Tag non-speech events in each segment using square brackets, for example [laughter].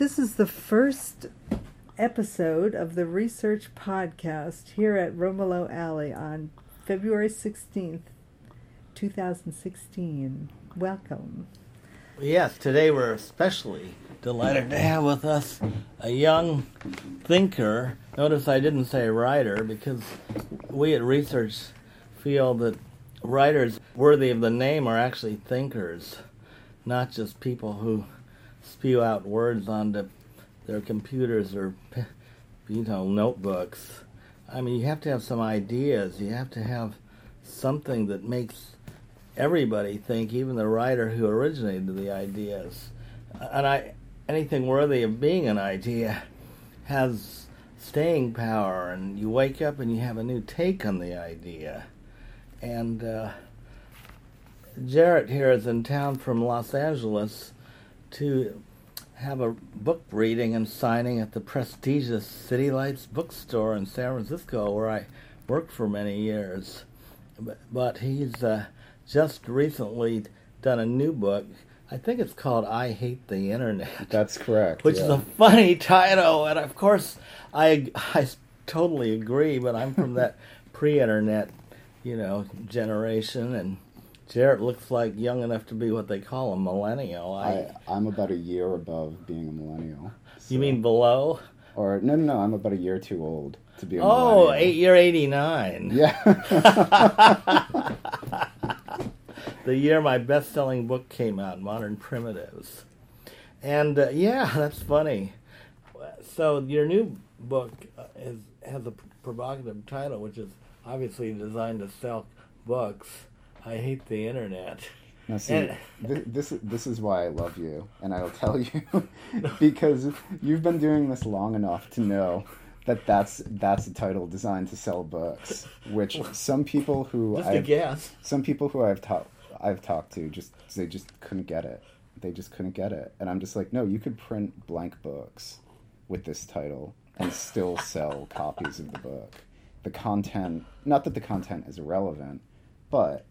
This is the first episode of the Research Podcast here at Romolo Alley on February 16th, 2016. Welcome. Yes, today we're especially delighted to have with us a young thinker. Notice I didn't say writer because we at Research feel that writers worthy of the name are actually thinkers, not just people who spew out words onto their computers or [laughs] you know notebooks. I mean, you have to have some ideas. You have to have something that makes everybody think, even the writer who originated the ideas. And I, anything worthy of being an idea has staying power, and you wake up and you have a new take on the idea. And uh, Jarett here is in town from Los Angeles to have a book reading and signing at the prestigious City Lights bookstore in San Francisco, where I worked for many years. But, but he's uh, just recently done a new book. I think it's called I Hate the Internet. That's correct. Which yeah. is a funny title, and of course, I, [laughs] I totally agree, but I'm from that [laughs] pre internet, you know, generation, and Jarett looks like young enough to be what they call a millennial. I, I, am about a year above being a millennial. So. You mean below? Or, no, no, no, I'm about a year too old to be a oh, millennial. eight, you're 89. Yeah. [laughs] the year my best selling book came out, Modern Primitives. And uh, yeah, [laughs] that's funny. So your new book uh, is, has a provocative title, which is obviously designed to sell books. I hate the internet. Now, see, and, this, [laughs] this this is why I love you, and I'll tell you [laughs] because you've been doing this long enough to know that that's that's a title designed to sell books, which some people who just I've, guess. some people who I've talked I've talked to just they just couldn't get it. They just couldn't get it, and I'm just like, no, you could print blank books with this title and still sell copies of the book. The content, not that the content is irrelevant, but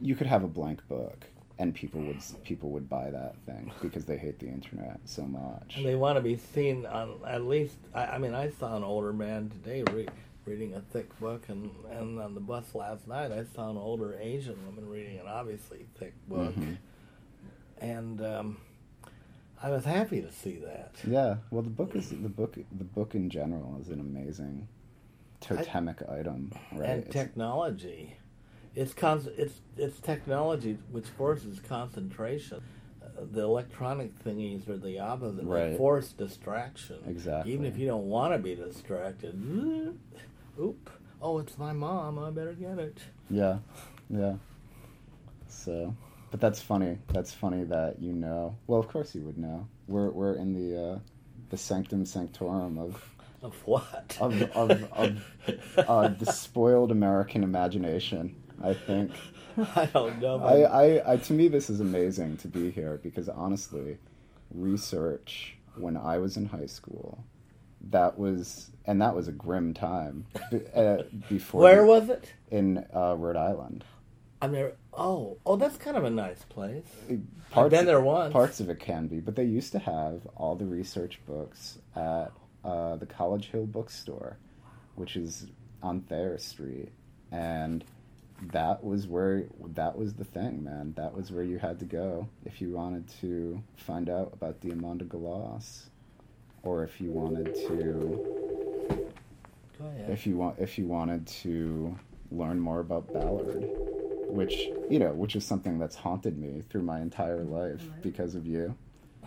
you could have a blank book and people would people would buy that thing because they hate the internet so much. And they want to be seen on at least. I, I mean, I saw an older man today re- reading a thick book, and and on the bus last night, I saw an older Asian woman reading an obviously thick book, mm-hmm. and um, I was happy to see that. Yeah, well, the book is the book. The book in general is an amazing totemic I, item, right? And technology it's con- it's it's technology which forces concentration. Uh, the electronic thingies are the opposite. Right. They force distraction. Exactly. Even if you don't want to be distracted. [laughs] Oop! Oh, it's my mom. I better get it. Yeah, yeah. So, but that's funny. That's funny that you know. Well, of course you would know. We're we're in the uh, the sanctum sanctorum of of what of of, of [laughs] uh, the spoiled American imagination. I think. [laughs] I don't know. I, I, I, to me, this is amazing to be here because honestly, research when I was in high school, that was, and that was a grim time. Uh, before where was it? In uh, Rhode Island. I'm there. Oh, oh, that's kind of a nice place. Parts, I've been there once. Parts of it can be, but they used to have all the research books at uh, the College Hill bookstore, which is on Thayer Street, and that was where that was the thing, man. That was where you had to go if you wanted to find out about Diamanda Galás, or if you wanted to. If you want, if you wanted to learn more about Ballard, which you know, which is something that's haunted me through my entire life because of you. [laughs]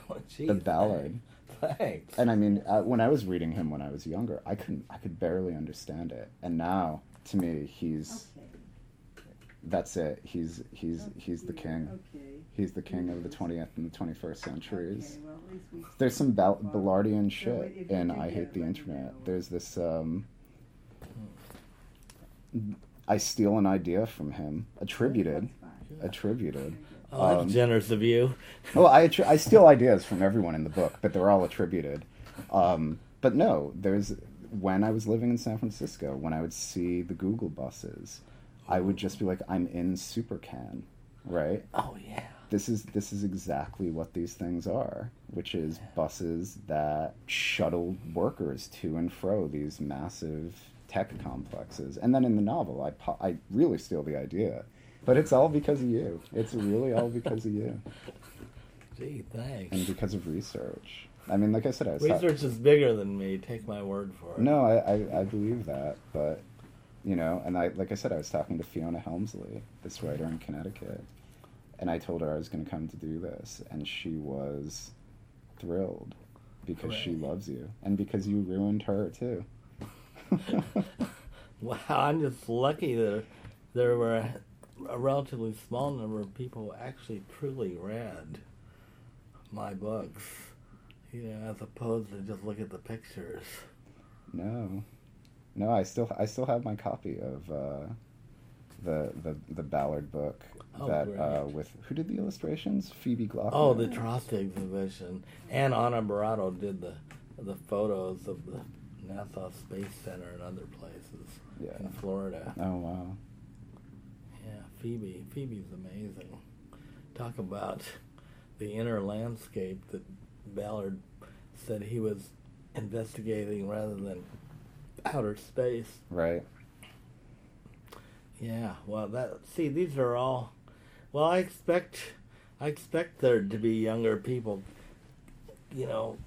Oh, geez, the Ballard. Thanks. And I mean, uh, when I was reading him when I was younger, I couldn't, I could barely understand it, and now to me, he's that's it. He's he's he's the king. He's the king of the 20th and the 21st centuries. There's some Bal- Ballardian shit in I Hate the Internet. There's this. Um, I steal an idea from him, attributed, attributed. Oh, that's um, generous of you. [laughs] well, I I steal ideas from everyone in the book, but they're all attributed. Um, but no, there's when I was living in San Francisco, when I would see the Google buses, I would just be like, I'm in Super-Cannes, right? Oh yeah. this is this is exactly what these things are, which is buses that shuttle workers to and fro these massive tech complexes. And then in the novel, I po- I really steal the idea, but it's all because of you. It's really all because of you [laughs] Gee, thanks. and because of research. I mean, like I said, I was Research is bigger than me. Take my word for it. No, I, I, I believe that, but you know, and I like I said, I was talking to Fiona Helmsley, this writer in Connecticut, and I told her I was going to come to do this, and she was thrilled because she loves you and because you ruined her too. [laughs] Wow, I'm just lucky that there were a, a relatively small number of people who actually truly read my books, you know, as opposed to just look at the pictures. no, no, I still I still have my copy of uh, the the the Ballard book Oh, that uh, with who did the illustrations? Phoebe Gloeckner. Oh, the Atrocity Exhibition, and Ana Barrado did the the photos of the NASA Space Center and other places Yeah. in Florida. Oh wow. Yeah, Phoebe. Phoebe's amazing. Talk about the inner landscape that Ballard said he was investigating rather than outer space. Right. Yeah, well, that see, these are all. Well, I expect, I expect there to be younger people, you know,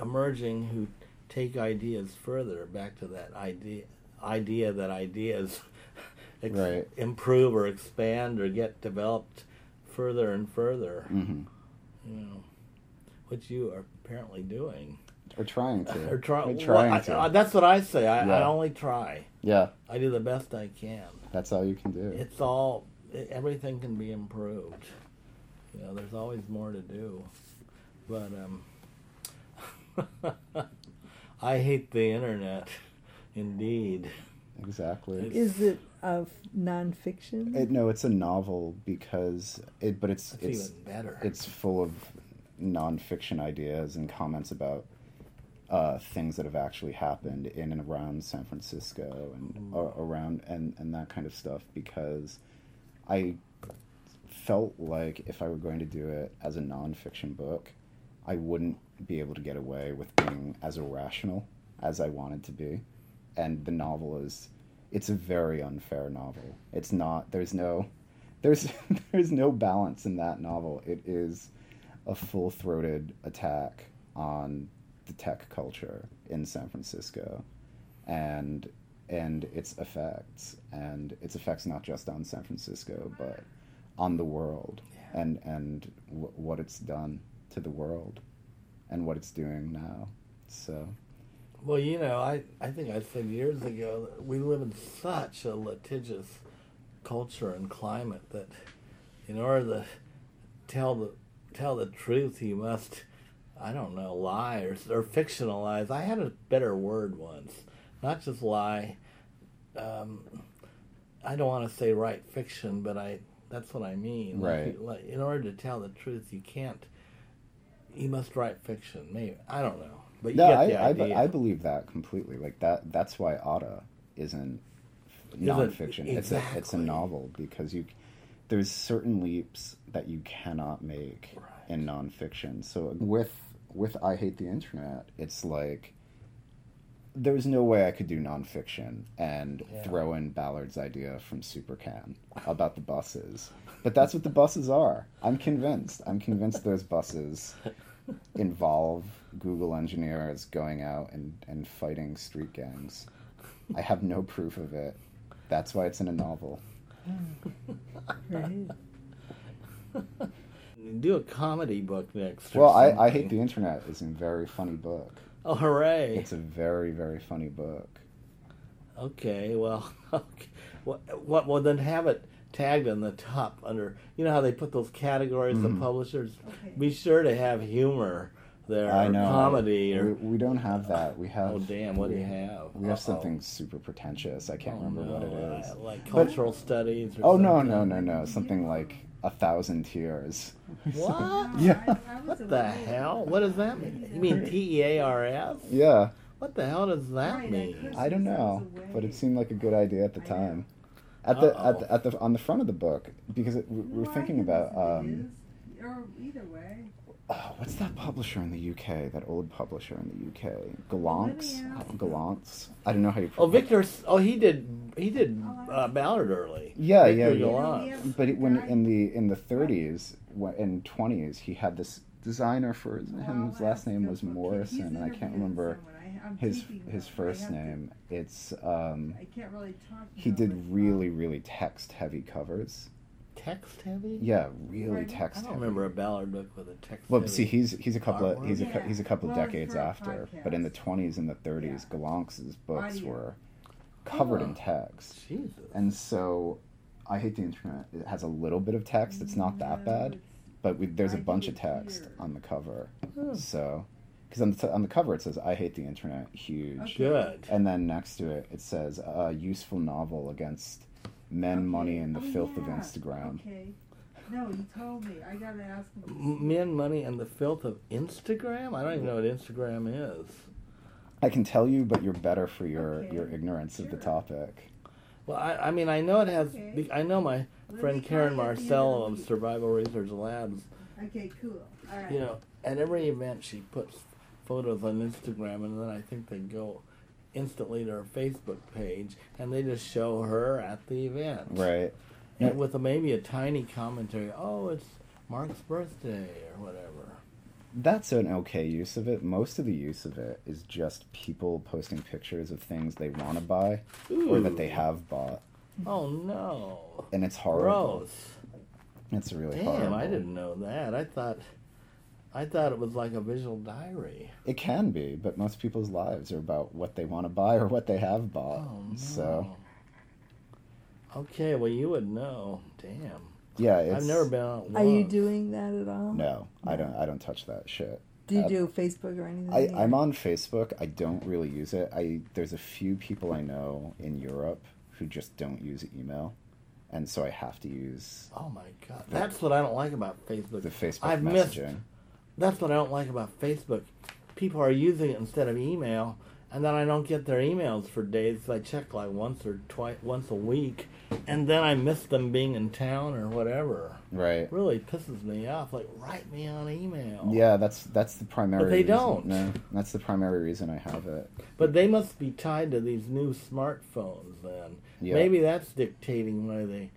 emerging who take ideas further. Back to that idea, idea that ideas [laughs] ex- Right. improve or expand or get developed further and further. hmm You know, which you are apparently doing. We're trying to. [laughs] Or try, We're trying I- to. I- that's what I say. I, I only try. yeah, I do the best I can. that's all you can do. it's all everything can be improved you know there's always more to do but um [laughs] i hate the internet indeed Exactly. Is it of nonfiction? It, no, it's a novel because it, but it's that's it's even better it's full of nonfiction ideas and comments about uh, things that have actually happened in and around San Francisco and uh, around and and that kind of stuff because I felt like if I were going to do it as a nonfiction book, I wouldn't be able to get away with being as irrational as I wanted to be. And the novel is it's a very unfair novel. It's not there's no [laughs] there's there's no balance in that novel. It is a full-throated attack on the tech culture in San Francisco and and its effects and its effects not just on San Francisco but on the world Yeah. and and w- what it's done to the world and what it's doing now. So well you know i i think i said years ago that we live in such a litigious culture and climate that in order to tell the tell the truth you must i don't know lie or, or fictionalize i had a better word once not just lie um, i don't want to say write fiction but i that's what i mean Right. like, in order to tell the truth you can't you must write fiction maybe i don't know but you no, get I, the I, idea. I believe that completely. Like that that's why ATTA isn't nonfiction. It's a it's a novel because you there's certain leaps that you cannot make Right. in nonfiction. So with with I hate the internet, it's like there's no way I could do nonfiction and Yeah. throw in Ballard's idea from Super-Cannes about the buses. But that's what the buses are. I'm convinced. I'm convinced those buses [laughs] involve Google engineers going out and, and fighting street gangs. I have no proof of it. That's why it's in a novel. [laughs] Right. [laughs] Do a comedy book next. Well, I, I. Hate the Internet is a very funny book. Oh, hooray! It's a very, very funny book. Okay, well, [laughs] okay. What, what? Well, then have it tagged on the top under. You know how they put those categories Mhm. of publishers. Be sure to have humor there, I or know. comedy, or we, we don't have that. We have. oh damn, what do we, you have? We have Uh-oh. something super pretentious. I can't Oh, remember what it is. uh, like But- cultural studies. Or Oh no, no, no, no! Something like a thousand tears. What? [laughs] Yeah. What the hell? What does that mean? You mean T E A R S? Yeah, What the hell does that Right, mean? I don't know, but it seemed like a good idea at the time. At the, at Uh-oh. the at the on the front of the book because it, we we No, we're thinking about that's what it um, or either way. Oh, what's that publisher in the UK? That old publisher in the UK, Gollancz. Olivia. Oh, Gollancz. I don't know how you. Oh, Victor. Oh, he did. He did uh, Ballard early. Yeah, Victor yeah, yeah. Gollancz. But it, when in the in the 30s wh- and 20s, he had this designer for his, him. His last name was Morison, and I can't remember his his first name. It's um. I can't really talk. He did really really text heavy covers. Text heavy. Yeah, really Pardon? text I don't heavy. remember a Ballard book with a text. Well, heavy. see, he's he's a couple of he's a Yeah. he's a couple of decades for a after, but in the 20s and the 30s, Yeah. Gollancz's books Audio. were covered in Oh. text, Jesus. and so I hate the internet. It has a little bit of text. It's not that bad, but we, there's a I bunch of text here. on the cover. Hmm. So, because on the t- on the cover it says "I hate the internet," huge, Okay. Good. and then next to it it says "A useful novel against men, money, and the Oh, filth of. Instagram." Okay. No, you told me. I gotta ask him. Men, money, and the filth of Instagram. I don't even know what Instagram is. I can tell you, but you're better for your Okay. your ignorance of the topic. Well, I, I mean, I know it has. Okay. I know my Let friend Karen you at the end of Marcelo of. Survival Research Labs. Okay, cool. All right. You know, at every event she puts photos on Instagram, and then I think they go instantly to her Facebook page, and they just show her at the event, Right. And with a, maybe a tiny commentary. Oh, it's Mark's birthday or whatever. That's an okay use of it. Most of the use of it is just people posting pictures of things they want to buy or that they have bought, Oh no! and it's horrible. Gross. It's really Damn, horrible. I didn't know that. I thought, I thought it was like a visual diary. It can be, but most people's lives are about what they want to buy or what they have bought. Oh no. So Okay, well you would know. Damn. yeah, it's, I've never been on. Are you doing that at all? No, I don't. I don't touch that shit. Do you Uh, do Facebook or anything? I, here? I'm on Facebook. I don't really use it. I there's a few people I know in Europe who just don't use email, and so I have to use Oh my god, that's what I don't like about Facebook. the Facebook I've missed. That's what I don't like about Facebook. People are using it instead of email, and then I don't get their emails for days. I check like once or twice, once a week, and then I miss them being in town or whatever. Right. It really pisses me off. Like, write me on email. Yeah, that's that's the primary. But they reason. don't. No, that's the primary reason I have it. But they must be tied to these new smartphones then. Yeah. Maybe that's dictating why they,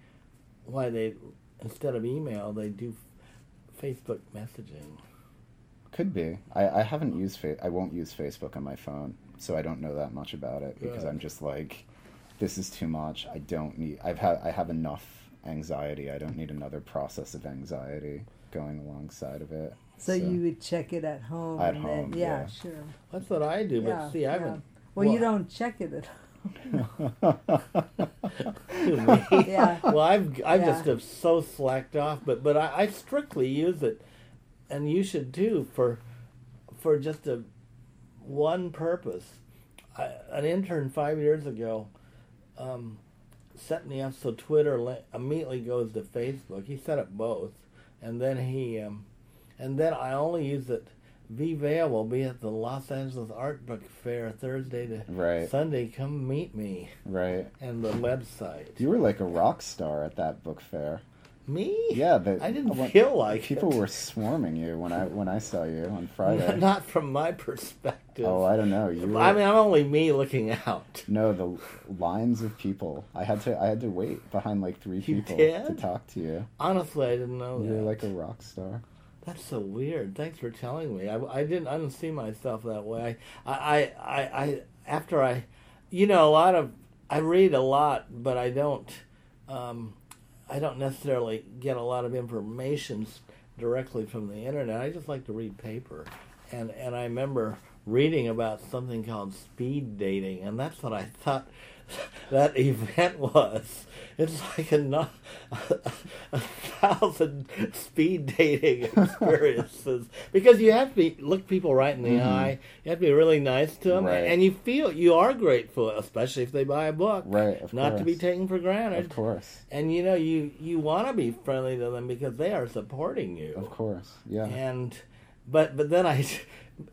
why they, instead of email, they do Facebook messaging. Could be. I, I haven't used fa- I won't use Facebook on my phone, so I don't know that much about it because Good. I'm just like, this is too much. I don't need. I've had I have enough anxiety. I don't need another process of anxiety going alongside of it. So, you would check it at home. At and home, Then, yeah, yeah. sure. That's what I do. yeah, but see, I yeah. haven't. Well, you don't check it at [laughs] home. [laughs] Yeah. Well, I've I Yeah. just have so slacked off, but but I, I strictly use it, and you should too for for just a one purpose. I, an intern five years ago um, set me up so Twitter li- immediately goes to Facebook. He set up both, and then he um, and then I only use it. V Vale will be at the Los Angeles Art Book Fair Thursday to Right. Sunday. Come meet me right. and the website. You were like a rock star at that book fair. Me? Yeah, but I didn't when- feel like people it. were swarming you when I when I saw you on Friday. [laughs] Not from my perspective. oh, I don't know. You were, I mean, I'm only me looking out. No, the lines of people. I had to. I had to wait behind like three You people did? to talk to you. Honestly, I didn't know You that. were like a rock star. That's so weird. Thanks for telling me. I, I didn't. I didn't see myself that way. I, I, I, I, after I, you know, a lot of I read a lot, but I don't. Um, I don't necessarily get a lot of information directly from the internet. I just like to read paper, and and I remember reading about something called speed dating, and that's what I thought [laughs] that event was. It's like a, a thousand speed dating [laughs] experiences because you have to be, look people right in the Mhm. eye. You have to be really nice to them, Right. and you feel you are grateful, especially if they buy a book. Right, of Not to be taken for granted. Of course, And you know, you you want to be friendly to them because they are supporting you. of course. Yeah. And but but then I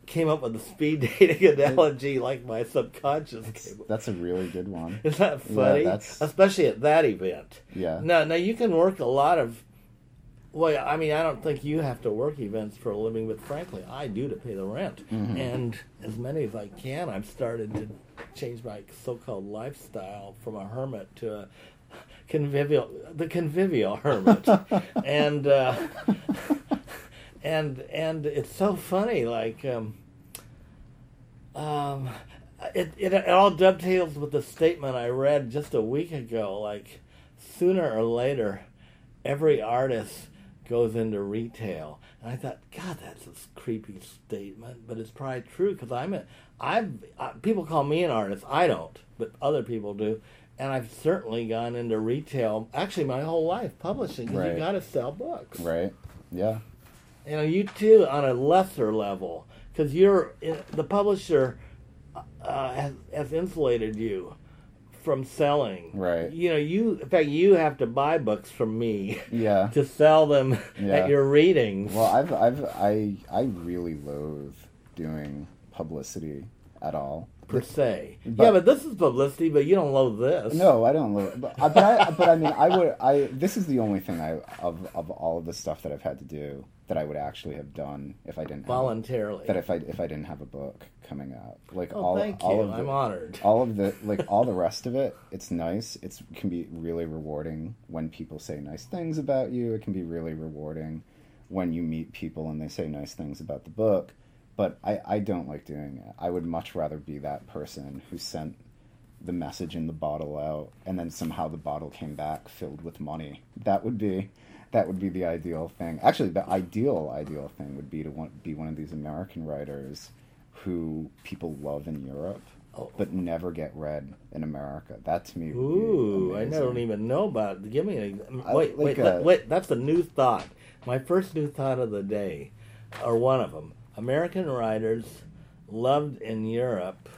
came up with the speed [laughs] dating analogy, like my subconscious came. up. That's a really good one. [laughs] Isn't that Yeah, funny? that's- Especially at that event. Yeah. Now, now you can work a lot of Well, I mean, I don't think you have to work events for a living, but frankly, I do to pay the rent. Mhm. And as many as I can, I've started to change my so-called lifestyle from a hermit to a convivial, the convivial hermit, [laughs] and uh, and and it's so funny, like. Um, um, it, it it all dovetails with the statement I read just a week ago. Like sooner or later, every artist goes into retail, and I thought, God, that's a creepy statement, but it's probably true because I'm a I've uh, people call me an artist. I don't, but other people do. And I've certainly gone into retail, actually my whole life, publishing. 'cause Right. You got to sell books Right. Yeah. You know you too on a lesser level because you're the publisher uh, has, has insulated you from selling Right. you know you in fact you have to buy books from me Yeah. [laughs] to sell them Yeah. at your readings Well, I've I've I I really loathe doing publicity at all. Per se. But- yeah but this is publicity but you don't love this. No, I don't love. But, uh, but I uh, but I mean I would I this is the only thing I of of all of the stuff that I've had to do that I would actually have done if I didn't have, voluntarily. that if I if I didn't have a book coming out. Like oh all thank all you. of the, i'm honored. all of the [laughs] like all the rest of it it's nice. It's can be really rewarding when people say nice things about you. It can be really rewarding when you meet people and they say nice things about the book but i i don't like doing it i would much rather be that person who sent the message in the bottle out and then somehow the bottle came back filled with money that would be that would be the ideal thing actually the ideal ideal thing would be to want, be one of these american writers who people love in europe Oh. but never get read in America. That to me Ooh, I don't even know about it. Give me I- wait, like wait, a- let- uh, wait. That's a new thought. My first new thought of the day, or one of them. American writers loved in Europe,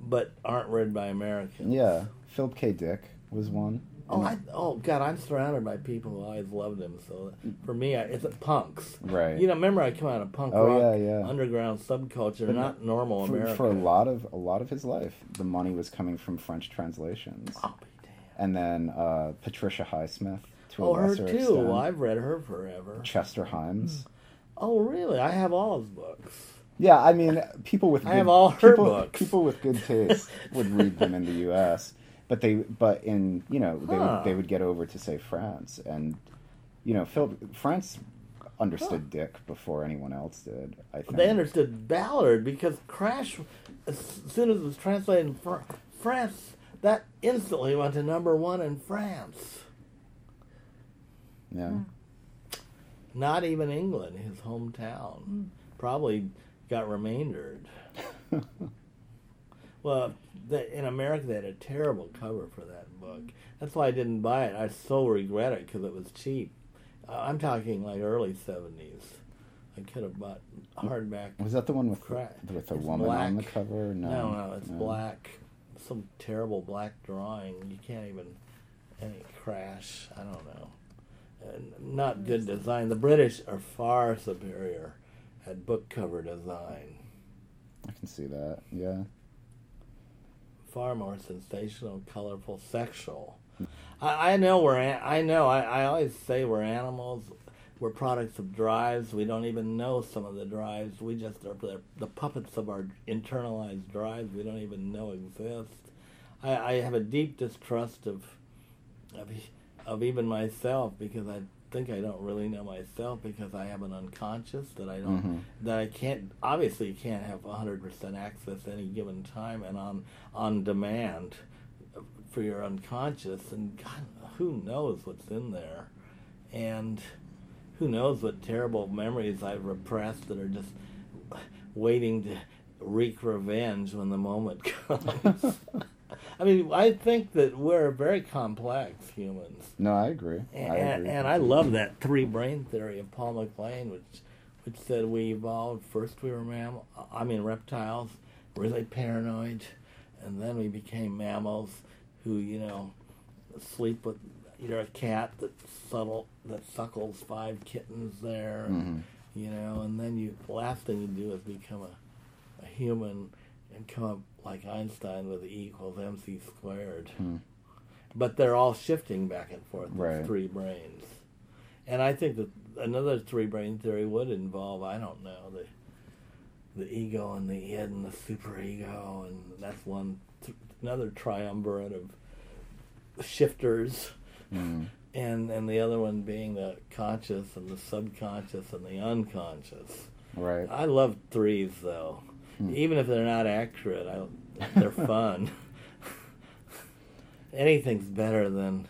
but aren't read by Americans. Yeah, Philip K. Dick was one. Oh, I, oh God! I'm surrounded by people who always loved him. So for me, I, it's punks. Right. You know, remember I come out of punk Oh, rock, yeah, yeah. underground subculture, But not normal for, America. for a lot of a lot of his life, the money was coming from French translations, Oh, and then uh, Patricia Highsmith to a Oh, her too. extent. I've read her forever. Chester Himes. Oh, really? I have all his books. Yeah, I mean, people with I have all her people, books. People with good taste would read them in the U.S., but they, but in you know, they Huh. would they would get over to say France, and you know, Philip France understood Dick before anyone else did. I think They understood Ballard because Crash, as soon as it was translated in Fr- France, that instantly went to number one in France. Yeah, hmm. Not even England, his hometown. Probably got remaindered. [laughs] well, the, in America, they had a terrible cover for that book. That's why I didn't buy it. I so regret it because it was cheap. Uh, I'm talking like early 70s. I could have bought hardback. was that the one with Cra- the, with the it's woman on the cover? No, No, no, it's black. Some terrible black drawing. You can't even any crash. I don't know. Not good design. The British are far superior at book cover design. I can see that. Yeah, Far more sensational, colorful, sexual. I, I know we're. I know. I, I always say we're animals. We're products of drives. We don't even know some of the drives. We just are the, puppets of our internalized drives. We don't even know exist. I, I have a deep distrust of, of of even myself because I think I don't really know myself because I have an unconscious that I don't Mhm. that I can't obviously can't have hundred percent access any given time and on on demand for your unconscious and God who knows what's in there and who knows what terrible memories I've repressed that are just waiting to wreak revenge when the moment [laughs] comes. [laughs] I mean, I think that we're very complex humans. no, I agree. And, I agree. and I love that three brain theory of Paul MacLean, which which said we evolved first we were mammal, I mean reptiles, really paranoid, and then we became mammals who you know sleep with you're a cat that subtle that suckles five kittens there, Mhm. you know, and then you the last thing you do is become a, a human and come up like Einstein with E equals mc squared Hmm. but they're all shifting back and forth. Right. Three brains, And I think that another three brain theory would involve I don't know the the ego and the id and the superego, and that's one th- another triumvirate of shifters, Mm. and and the other one being the conscious and the subconscious and the unconscious. Right. I love threes though, Hmm. even if they're not accurate. I, they're [laughs] fun. Anything's better than,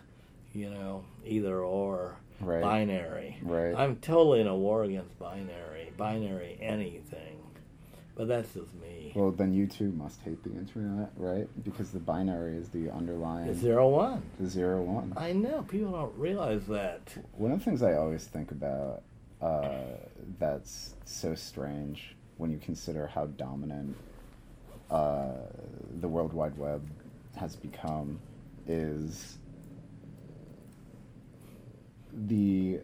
you know, either or Right. binary. Right. I'm totally in a war against binary. Binary anything, but that's just me. Well, then you too must hate the internet, right? Because the binary is the underlying It's zero one. the zero one. I know people don't realize that. One of the things I always think about uh, that's so strange when you consider how dominant uh, the World Wide Web has become is the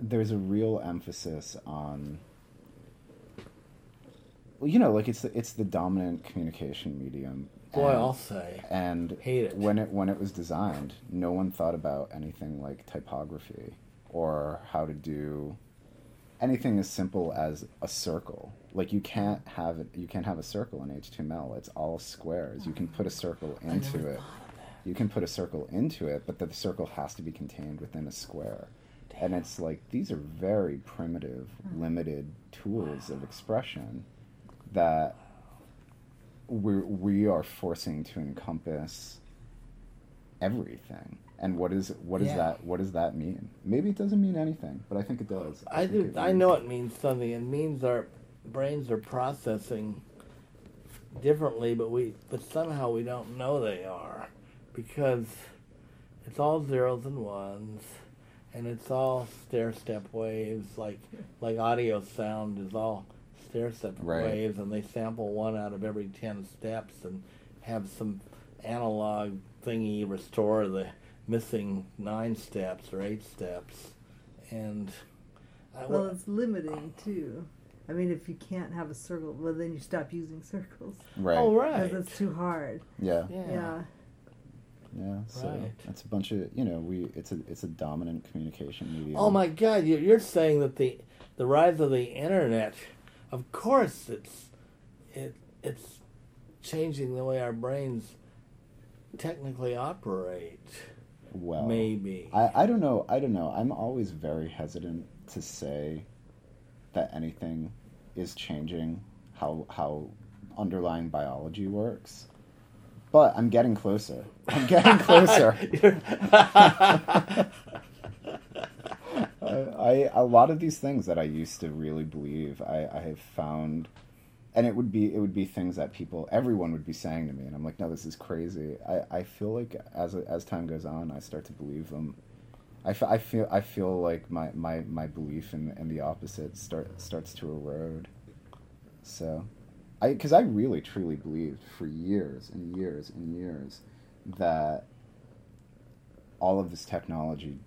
there's a real emphasis on well, you know, like it's the, it's the dominant communication medium. Boy, and- I'll say. and Hate it. when it when it was designed no one thought about anything like typography or how to do anything as simple as a circle. Like you can't have it you can't have a circle in html it's all squares. You can put a circle into it. thought of that. you can put a circle into it but the circle has to be contained within a square. And it's like these are very primitive hmm. limited tools of expression that we we are forcing to encompass everything and what is what does Yeah. that what does that mean maybe it doesn't mean anything but i think it does I think do. I means- know it means something. It means our brains are processing differently, but we but somehow we don't know they are because it's all zeros and ones, and it's all stair step waves. Like like audio sound is all stair step Right. waves, and they sample one out of every ten steps and have some analog thingy restore the missing nine steps or eight steps, and. I, Well, it's limiting too. I mean, if you can't have a circle, well, then you stop using [laughs] circles right Oh, because right. it's too hard. yeah Yeah. Yeah. yeah so Right. it's a bunch of you know we it's a it's a dominant communication medium Oh my God! you- You're saying that the the rise of the internet, of course, it's it it's changing the way our brains technically operate. Well. Maybe. I, I don't know i don't know. I'm always very hesitant to say that anything is changing how how underlying biology works but i'm getting closer. I'm getting closer. [laughs] [laughs] I, I a lot of these things that I used to really believe, I, I have found, and it would be it would be things that people, everyone would be saying to me, and I'm like, no, this is crazy. I, I feel like as as time goes on, I start to believe them. I, f- I feel I feel like my, my, my belief in, in the opposite start starts to erode. So, I because I really truly believed for years and years and years that all of this technology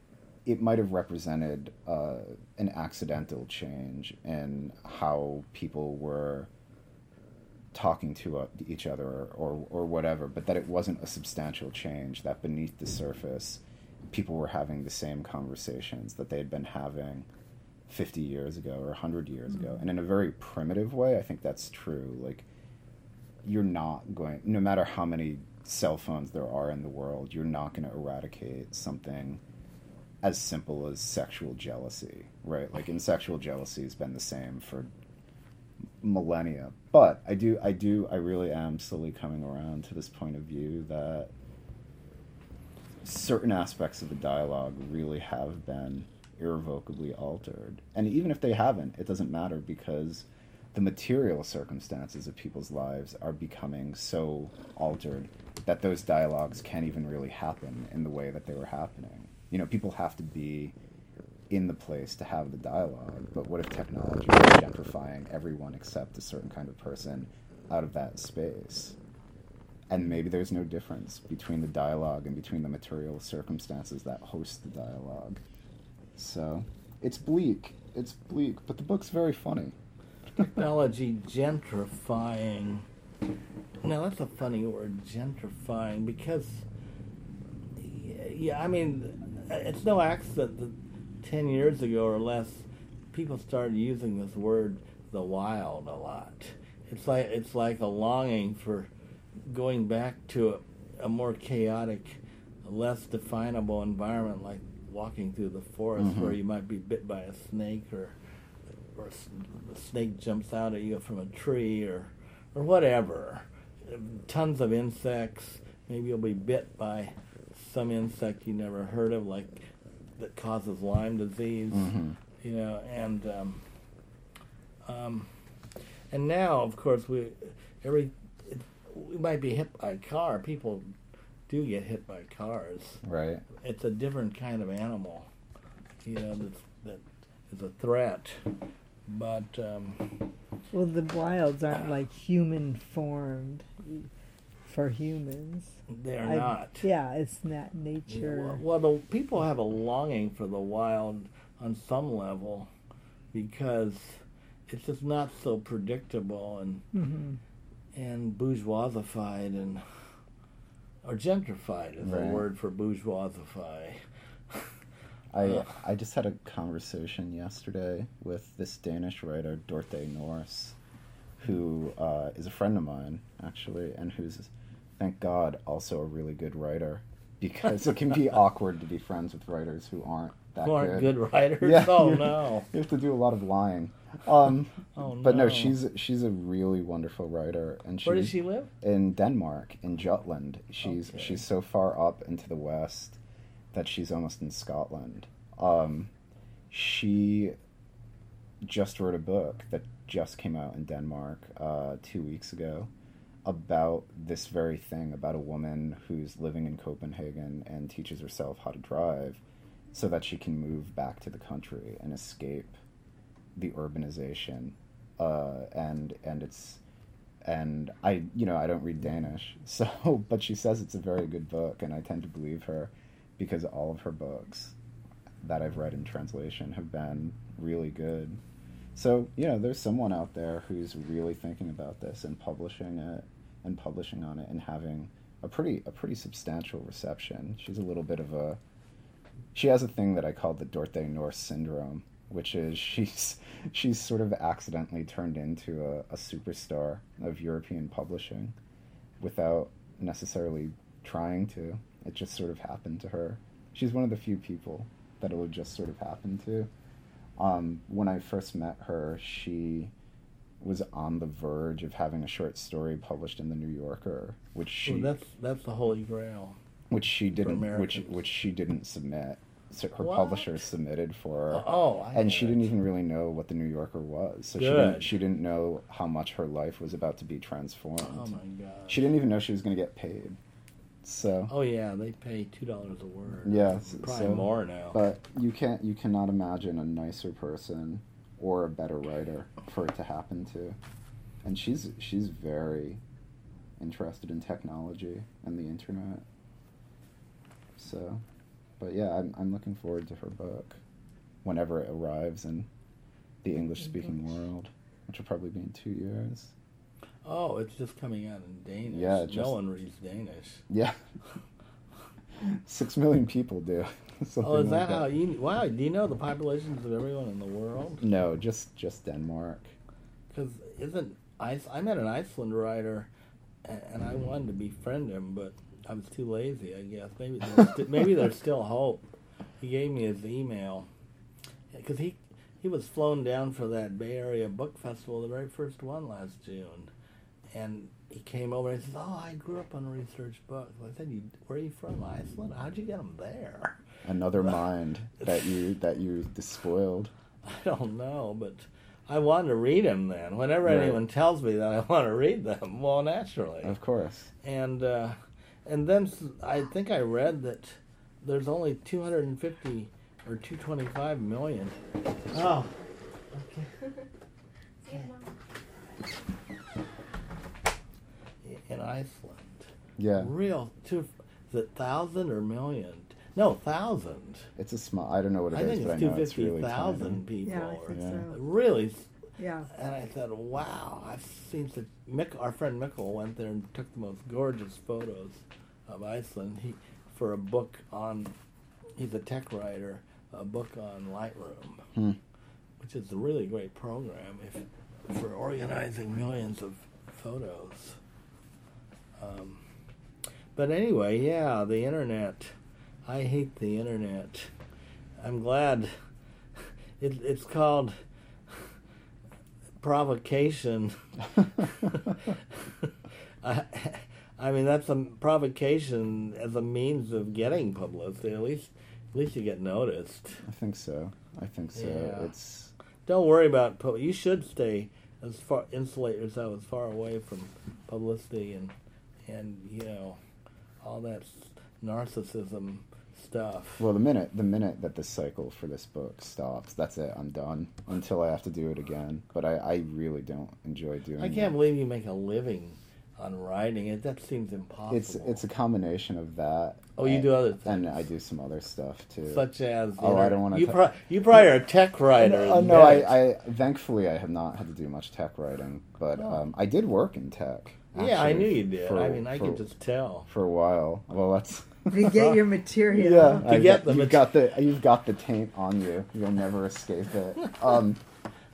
it might have represented uh, an accidental change in how people were talking to uh, each other or, or, or whatever, but that it wasn't a substantial change, that beneath the surface, people were having the same conversations that they had been having 50 years ago or 100 years ago. And in a very primitive way, I think that's true. Like, you're not going, no matter how many cell phones there are in the world, you're not going to eradicate something as simple as sexual jealousy, right? Like, and sexual jealousy has been the same for millennia. But I do, I do, I really am slowly coming around to this point of view that certain aspects of the dialogue really have been irrevocably altered. And even if they haven't, it doesn't matter because the material circumstances of people's lives are becoming so altered that those dialogues can't even really happen in the way that they were happening. You know, people have to be in the place to have the dialogue, but what if technology is gentrifying everyone except a certain kind of person out of that space? And maybe there's no difference between the dialogue and between the material circumstances that host the dialogue. So, it's bleak. It's bleak, but the book's very funny. Technology gentrifying. Now that's a funny word, gentrifying, because yeah, I mean, it's no accident that ten years ago or less, people started using this word, the wild, a lot. It's like it's like a longing for going back to a, a more chaotic, less definable environment, like walking through the forest Mhm. where you might be bit by a snake or or a snake jumps out at you from a tree or or whatever. Tons of insects. Maybe you'll be bit by some insect you never heard of, like that causes Lyme disease. Mhm. You know, and um, um, and now, of course, we every it, we might be hit by a car. People do get hit by cars. Right. It's a different kind of animal. You know, that's, that is a threat. But um, Well, the wilds aren't like human formed for humans. they are I- not. Yeah, it's not nature. Well, the people have a longing for the wild on some level because it's just not so predictable and hmm and bourgeoisified and or gentrified is a Right. word for bourgeoisify. I [laughs] Ugh. I just had a conversation yesterday with this Danish writer Dorthe Nors, who uh, is a friend of mine actually, and who's, thank God, also a really good writer, because it can be [laughs] awkward to be friends with writers who aren't that Who aren't good. good writers? Yeah, oh no. [laughs] You have to do a lot of lying. Um, Oh but no, no. she's she's a really wonderful writer, and she Where does she live? in Denmark, in Jutland. She's Okay. she's so far up into the west that she's almost in Scotland. Um, she just wrote a book that just came out in Denmark uh, two weeks ago about this very thing about a woman who's living in Copenhagen and teaches herself how to drive so that she can move back to the country and escape the urbanization. Uh, and and it's and I you know I don't read Danish [laughs] so but she says it's a very good book and I tend to believe her because all of her books that I've read in translation have been really good. So you know there's someone out there who's really thinking about this and publishing it and publishing on it and having a pretty a pretty substantial reception she's a little bit of a she has a thing that I call the Dorthe Nors syndrome, which is [laughs] she's she's sort of accidentally turned into a, a superstar of European publishing without necessarily trying to. It just sort of happened to her. She's one of the few people that it would just sort of happen to. Um, when I first met her, she was on the verge of having a short story published in the New Yorker, which she Well, that's that's the holy grail. which she didn't which which she didn't submit so her What? publisher submitted for her Oh, oh I and she it. didn't even really know what the new yorker was so she didn't she didn't know how much her life was about to be transformed Oh my god. she didn't even know she was going to get paid so Oh yeah, they pay two dollars a word. Yeah, probably so- more now. but you can't you cannot imagine a nicer person or a better writer for it to happen to. And she's she's very interested in technology and the internet. So but yeah i'm, I'm looking forward to her book whenever it arrives in the english speaking world which will probably be in two years. Oh, it's just coming out in Danish. Yeah, just- no one reads Danish. yeah. [laughs] Six million people do [laughs] Oh, Something is like that how you? Wow, do you know the populations of everyone in the world? no just just denmark Because isn't Ice? I met an Iceland writer, and, and I mm-hmm. wanted to befriend him, but I was too lazy. I guess maybe there's [laughs] maybe there's still hope. He gave me his email because he he was flown down for that Bay Area Book Festival, the very first one last June, and he came over and he says, "Oh, I grew up on research books." I said, you, "Where are you from? Iceland? How'd you get them there?" Another mind that you that you despoiled [laughs] I don't know, but I want to read them then. Whenever Right. anyone tells me that I want to read them, [laughs] well, naturally. of course And uh, and then I think I read that there's only 250 or 225 million. Oh, okay. in Iceland. yeah Real two, is it thousand or million? No, thousand. It's a small. I don't know what it I is, think but it's I two know it's fifty really thousand tiny. people. Yeah, I or- think Yeah. so. Really Yeah. and I thought, wow, I've seen such. Mick, our friend Mikkel went there and took the most gorgeous photos of Iceland. He for a book on he's a tech writer, a book on Lightroom, Hmm. which is a really great program if, for organizing millions of photos. Um, but anyway, yeah, the internet. I hate the internet. I'm glad [laughs] it, it's called provocation. [laughs] I, I mean, that's a provocation as a means of getting publicity. At least, at least you get noticed. I think so. I think so. Yeah. It's Don't worry about. pu- You should stay as far insulate yourself as far away from publicity and and you know all that narcissism stuff. well, the minute the minute that the cycle for this book stops, that's it. I'm done until I have to do it again. But I, I really don't enjoy doing. I can't it. believe you make a living on writing it. That seems impossible. It's it's a combination of that. Oh, you and- do other things, and. I do some other stuff too. such as Oh, I don't wanna You, ta- pro- you probably are a tech writer. In no. I, I thankfully I have not had to do much tech writing, but Oh. um, I did work in tech. yeah, I knew you did. for- I mean, I for- could just tell. for a while. Well, that's You get your [laughs] material. yeah. To I get got- the you've got the you've got the taint on you. You'll never escape it. Um,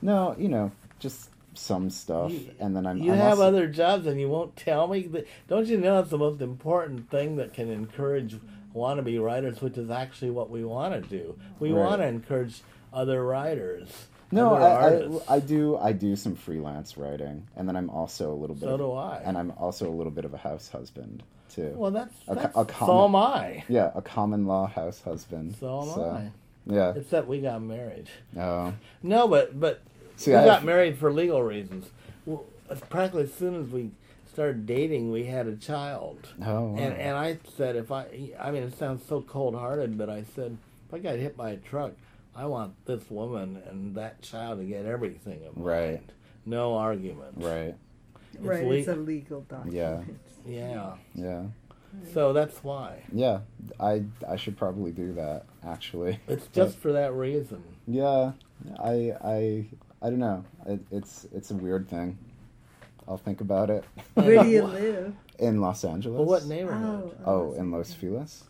no, you know, just some stuff, You- and then I'm. You I'm have also- other jobs and you won't tell me. That- Don't you know it's the most important thing that can encourage wannabe writers, which is actually what we want to do. We Right. want to encourage other writers. No, I, I. I do I do some freelance writing, and then I'm also a little bit. So of, do I. And I'm also a little bit of a house husband too. well, that's, A co- that's a so am I. yeah, a common law house husband. So am I. Yeah. Except we got married. Oh. No, but but See, we I got have- married for legal reasons. Well, practically as soon as we started dating, we had a child. Oh. wow. And and I said if I I mean it sounds so cold hearted, but I said if I got hit by a truck, I want this woman and that child to get everything of mine. Right. No argument. right. Right, le- it's a legal document. Yeah. Yeah. Yeah. So that's why. Yeah. I I should probably do that actually. [laughs] It's just for that reason. Yeah. I I I don't know. It, it's it's a weird thing. I'll think about it. [laughs] Where do you [laughs] live? in Los Angeles. Well, what neighborhood? Oh, oh, oh in Los Feliz.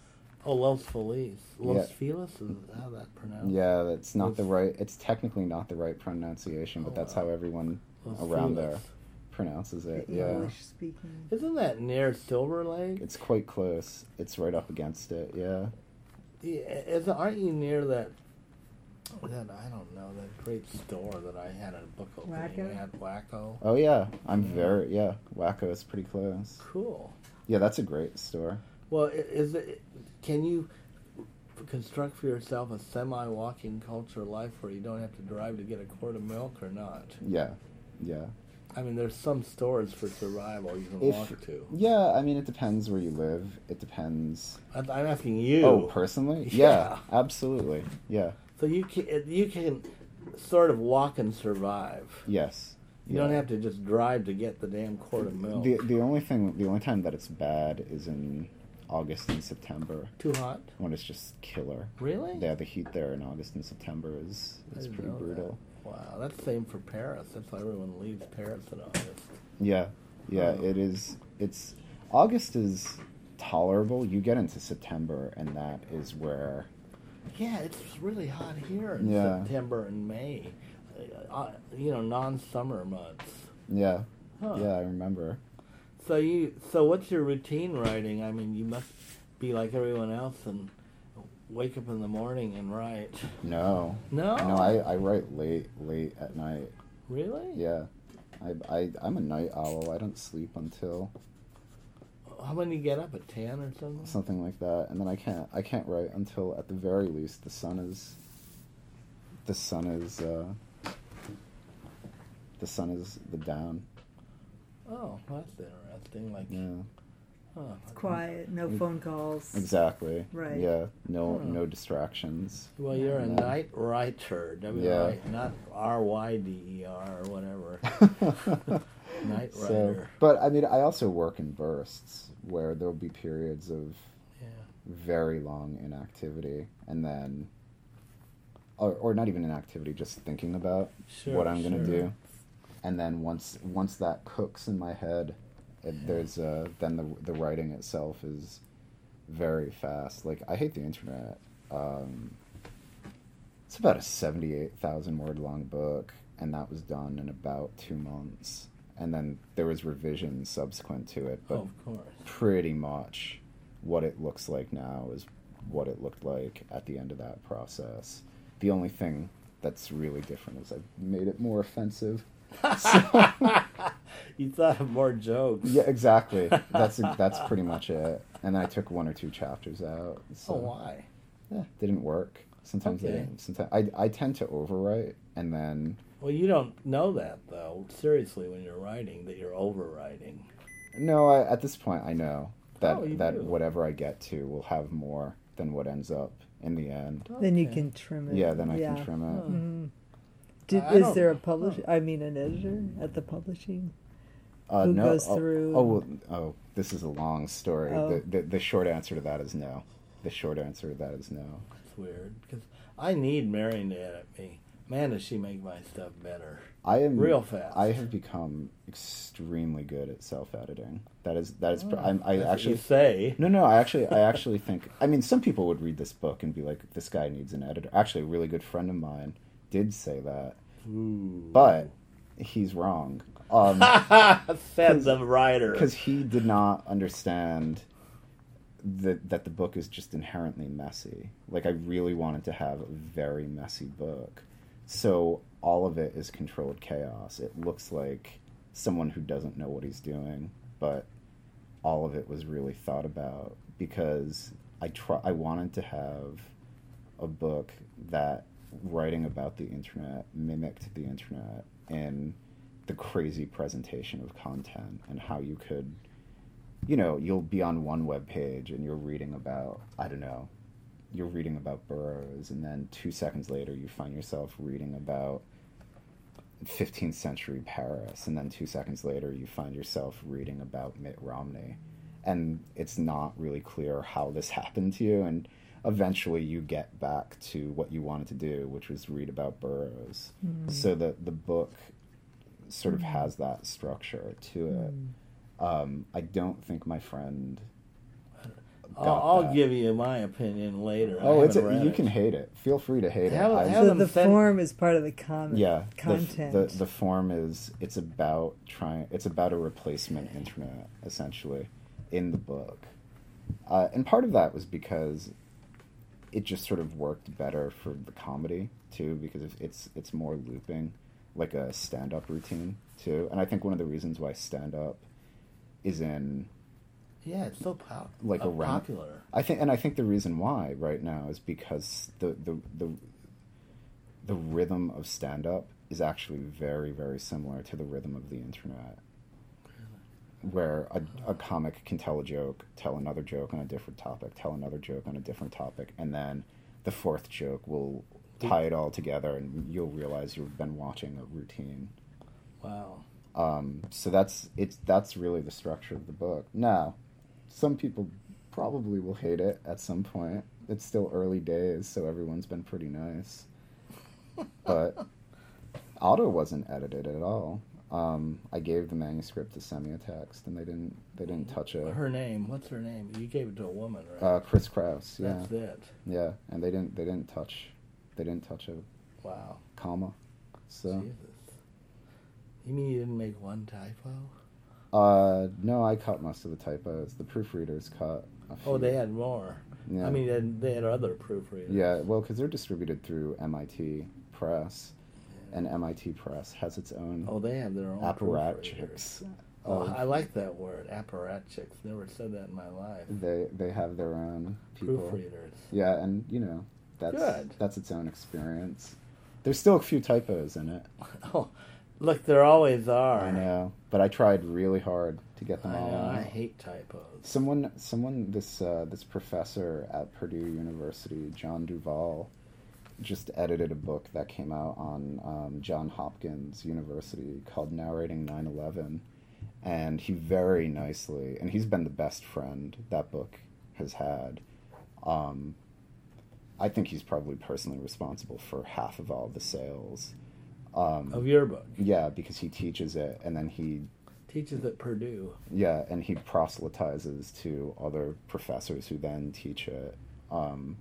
Oh, Los Feliz. Los Yeah. Feliz is how that pronounced. Yeah, that's not Los- the right. It's technically not the right pronunciation, but Oh, that's wow. how everyone Los around Feliz. there pronounces it. The Yeah, English speaking. Isn't that near Silver Lake? it's quite close. It's right up against it. Yeah. Yeah, is, aren't you near that? That I don't know that great store that I had a book opening Wacko? at Wacko. Oh yeah, I'm Yeah. very yeah. Wacko is pretty close. Cool. Yeah, that's a great store. Well, is it? Can you construct for yourself a semi-walking culture life where you don't have to drive to get a quart of milk or not? Yeah, yeah, I mean, there's some stores for survival you can If- walk to. yeah. I mean, it depends where you live. It depends. I'm asking you. Oh, personally, [laughs] Yeah. yeah, absolutely, yeah, so you can you can sort of walk and survive. yes. You don't have to just drive to get the damn quart of milk. The the only thing, the only time that it's bad is in August and September Too hot? when it's just killer. Really? Yeah, the heat there in August and September is is pretty brutal. that. Wow, that's the same for Paris. That's why everyone leaves Paris in August. Yeah, yeah, Oh. it is. It's August is tolerable. You get into September, and that is where Yeah, it's really hot here in Yeah. September and May. Uh, you know, non-summer months. yeah, Huh. yeah. I remember. So you, so what's your routine writing? I mean, you must be like everyone else and wake up in the morning and write. No, No, no, I, I write late, late at night. really. Yeah, I, I I'm a night owl. I don't sleep until How many you get up at ten or something? something like that, and then I can't I can't write until at the very least the sun is the sun is uh, the sun is the down. Oh, that's interesting. Like, Yeah, huh. It's quiet, no mm. phone calls. exactly. Right. Yeah, no Huh. no distractions. Well, you're a Yeah. night writer. W Yeah. Not R Y D E R or whatever. [laughs] Night So, writer. but I mean, I also work in bursts where there'll be periods of Yeah. very long inactivity, and then, or, or not even inactivity, just thinking about Sure. what I'm gonna sure. do, and then once once that cooks in my head, it, there's uh then the the writing itself is very fast. Like I hate the internet. um, it's about a seventy-eight thousand word long book, and that was done in about two months. And then there was revisions subsequent to it, but Oh, of course. pretty much what it looks like now is what it looked like at the end of that process. The only thing that's really different is I've made it more offensive. [laughs] you thought of more jokes. Yeah, exactly. That's [laughs] that's pretty much it. And I took one or two chapters out. So, Oh, why? Yeah, didn't work. Sometimes they didn't. Sometimes I I tend to overwrite and then Well, you don't know that though. Seriously, when you're writing, that you're overwriting. no. I, at this point, I know that Oh, that do. whatever I get to will have more than what ends up in the end. Then you can trim it. Yeah, then I yeah. can trim it. Oh. Mhm. Did, I is there a publisher? I mean, an editor at the publishing? Uh, Who no, goes oh, through- Oh, well, oh, this is a long story. Oh. The, the the short answer to that is no. The short answer to that is no. It's weird because I need Marian to edit me. Man, does she make my stuff better? I am Real fast. I have become extremely good at self editing. That is that is. pr I'm, I Oh, That's what actually you say. no no. I actually I actually think. I mean, some people would read this book and be like, "This guy needs an editor." Actually, a really good friend of mine did say that, Ooh. but he's wrong. Um, [laughs] the writer. because he did not understand that that the book is just inherently messy. Like I really wanted to have a very messy book, so all of it is controlled chaos. It looks like someone who doesn't know what he's doing, but all of it was really thought about because I try. I wanted to have a book that writing about the internet mimicked the internet in the crazy presentation of content and how you could you know you'll be on one web page and you're reading about i don't know you're reading about burroughs and then two seconds later you find yourself reading about 15th century paris and then two seconds later you find yourself reading about mitt romney. And it's not really clear how this [laughs] happened to you and eventually you get back to what you wanted to do which was read about burroughs so the the book sort of has that structure to it um, I don't think my friend. I'll, I'll that. give you my opinion later. Oh, it's a, you it. can hate it. Feel free to hate Have- it. I- have So the send- form is part of the comment. yeah, the, content. the the form is it's about trying. It's about a replacement internet essentially in the book, uh, and part of that was because it just sort of worked better for the comedy too because it's it's, more looping, like a stand up routine too. And I think one of the reasons why stand up is in Yeah, it's so pop- like uh, a rem- popular. I think, and I think the reason why right now is because the the the the rhythm of stand up is actually very very similar to the rhythm of the internet, where a, a comic can tell a joke, tell another joke on a different topic, tell another joke on a different topic, and then the fourth joke will tie it all together, and you'll realize you've been watching a routine. Wow. Um, so that's it's that's really the structure of the book. Now, some people probably will hate it at some point. It's still early days, so everyone's been pretty nice. [laughs] But ATTA wasn't edited at all. Um, I gave the manuscript to Semiotext, and they didn't they didn't touch it. Her name. What's her name? You gave it to a woman, right? Uh, Chris Kraus, yeah, That's it. yeah, and they didn't they didn't touch they didn't touch a Wow. comma. So Jesus. You mean you didn't make one typo? uh, no, I cut most of the typos. The proofreaders cut. A few. Oh, they had more. Yeah. I mean, they had, they had other proofreaders. Yeah, well, because they're distributed through MIT Press, and MIT Press has its own Oh, they have their own apparatchiks. Oh, I like that word, apparatchiks. Never said that in my life. They they have their own people. Proofreaders. Yeah, and you know that's Good. that's its own experience. There's still a few typos in it. [laughs] Oh, look, there always are. I know, but I tried really hard to get I them all know. out. I hate typos. Someone, someone, this uh, this professor at Purdue University, John Duvall, just edited a book that came out on um, John Hopkins University called "Narrating 9/11," and he very nicely, and he's been the best friend that book has had. Um, I think he's probably personally responsible for half of all the sales. Um, Of your book. yeah, because he teaches it, and then he Teaches at Purdue. yeah, and he proselytizes to other professors who then teach it. Um,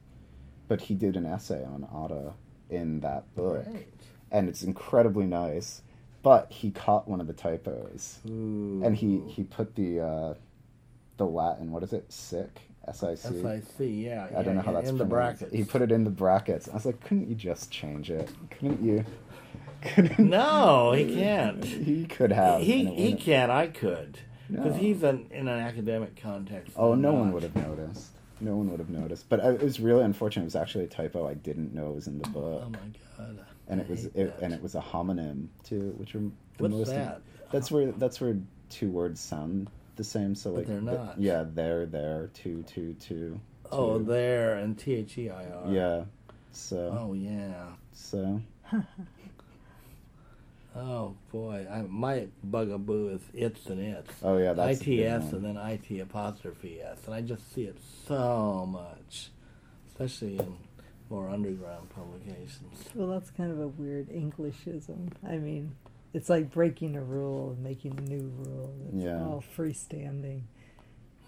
but he did an essay on ATTA in that book, Right. and it's incredibly nice. But he caught one of the typos, and he he put the uh, the Latin what is it sick S I C. SIC, yeah. I don't know how that's in the brackets. He put it in the brackets. I was like, couldn't you just change it? Couldn't you? [laughs] Couldn't No, he can't. He could have. he he can't. I could because No. he's an, in an academic context. Oh, no one would have noticed. No one would have noticed. But it was really unfortunate. It was actually a typo I didn't know it was in the oh book, Oh my god. and I it was it, and it was a homonym too, which are the What's most. that? That's where that's where two words sound the same. So But like they're the- not. yeah, there, there, two, two, two. Oh, two. there and T H E I R. Yeah. So Oh yeah. so [laughs] Oh boy, I, my bugaboo is its and its. oh yeah, that's the big ITS and then IT apostrophe S, and I just see it so much, especially in more underground publications. Well, that's kind of a weird Englishism. I mean, it's like breaking a rule and making a new rule. It's Yeah. all freestanding.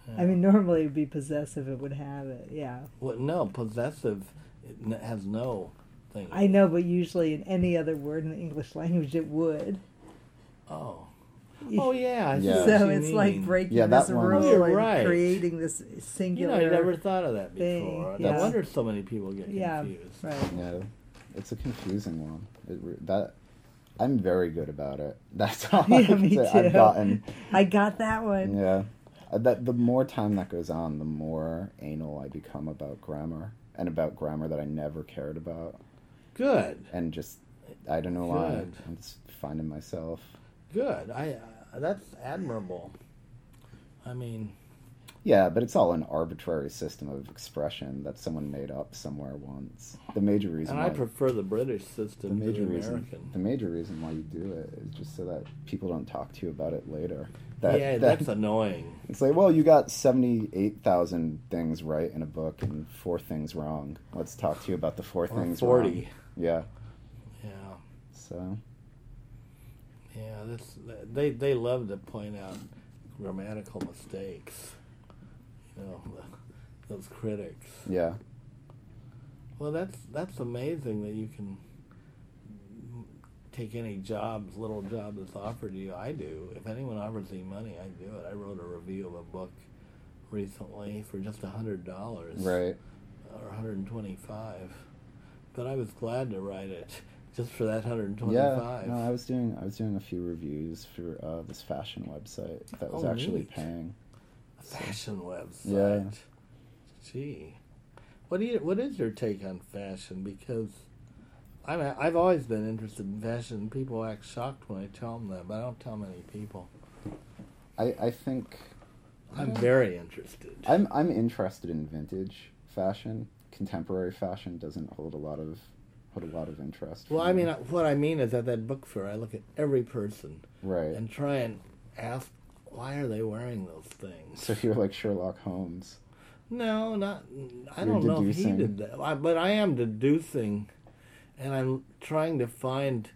Yeah. I mean, normally it would be possessive. It would have it. Yeah, well, no, possessive it has no thing. I know, but usually in any other word in the English language, it would. Oh, oh yeah. Yeah. So you it's like breaking Yeah, that this one- rule You're right. creating this You singular. know, I never thought of that thing, before. yeah. No wonder so many people get Yeah, confused. right. Yeah, it's a confusing one. It, that I'm very good about it. [laughs] That's [laughs] all I can me say. Too. I've gotten. I got that one. Yeah, Uh, that the more time that goes on, the more anal I become about grammar and about grammar that I never cared about, Good, and just I don't know why Good. I'm just finding myself. good. I uh, that's admirable. I mean, Yeah, but it's all an arbitrary system of expression that someone made up somewhere once. The major reason and I prefer the British the system to major the reason American. the major reason why you do it is just so that people don't talk to you about it later. That, yeah, that- that's annoying. It's like, well, you got 78,000 things right in a book and four things wrong. Let's talk to you about the four Or things forty. wrong. Yeah. Yeah, So, yeah. This they they love to point out grammatical mistakes. You know, the, those critics. yeah. Well, that's that's amazing that you can take any job, little job that's offered to you. I do. If anyone offers me money, I do it. I wrote a review of a book recently for just a hundred dollars, Right. or 125. But I was glad to write it just for that 125. Yeah. 125. No, I was doing I was doing a few reviews for uh, this fashion website that was Oh, actually neat. paying. a fashion website. Yeah. Gee, what do you? What is your take on fashion? Because I'm I've always been interested in fashion. People act shocked when I tell them that, but I don't tell many people. I I think I'm very interested. I'm I'm interested in vintage fashion. Contemporary fashion doesn't hold a lot of hold a lot of interest. well, I me. mean, what I mean is at that book fair, I look at every person right. and try and ask, why are they wearing those things? so you're like Sherlock Holmes. No, not. I You're don't know if he did that, but I am deducing, and I'm trying to find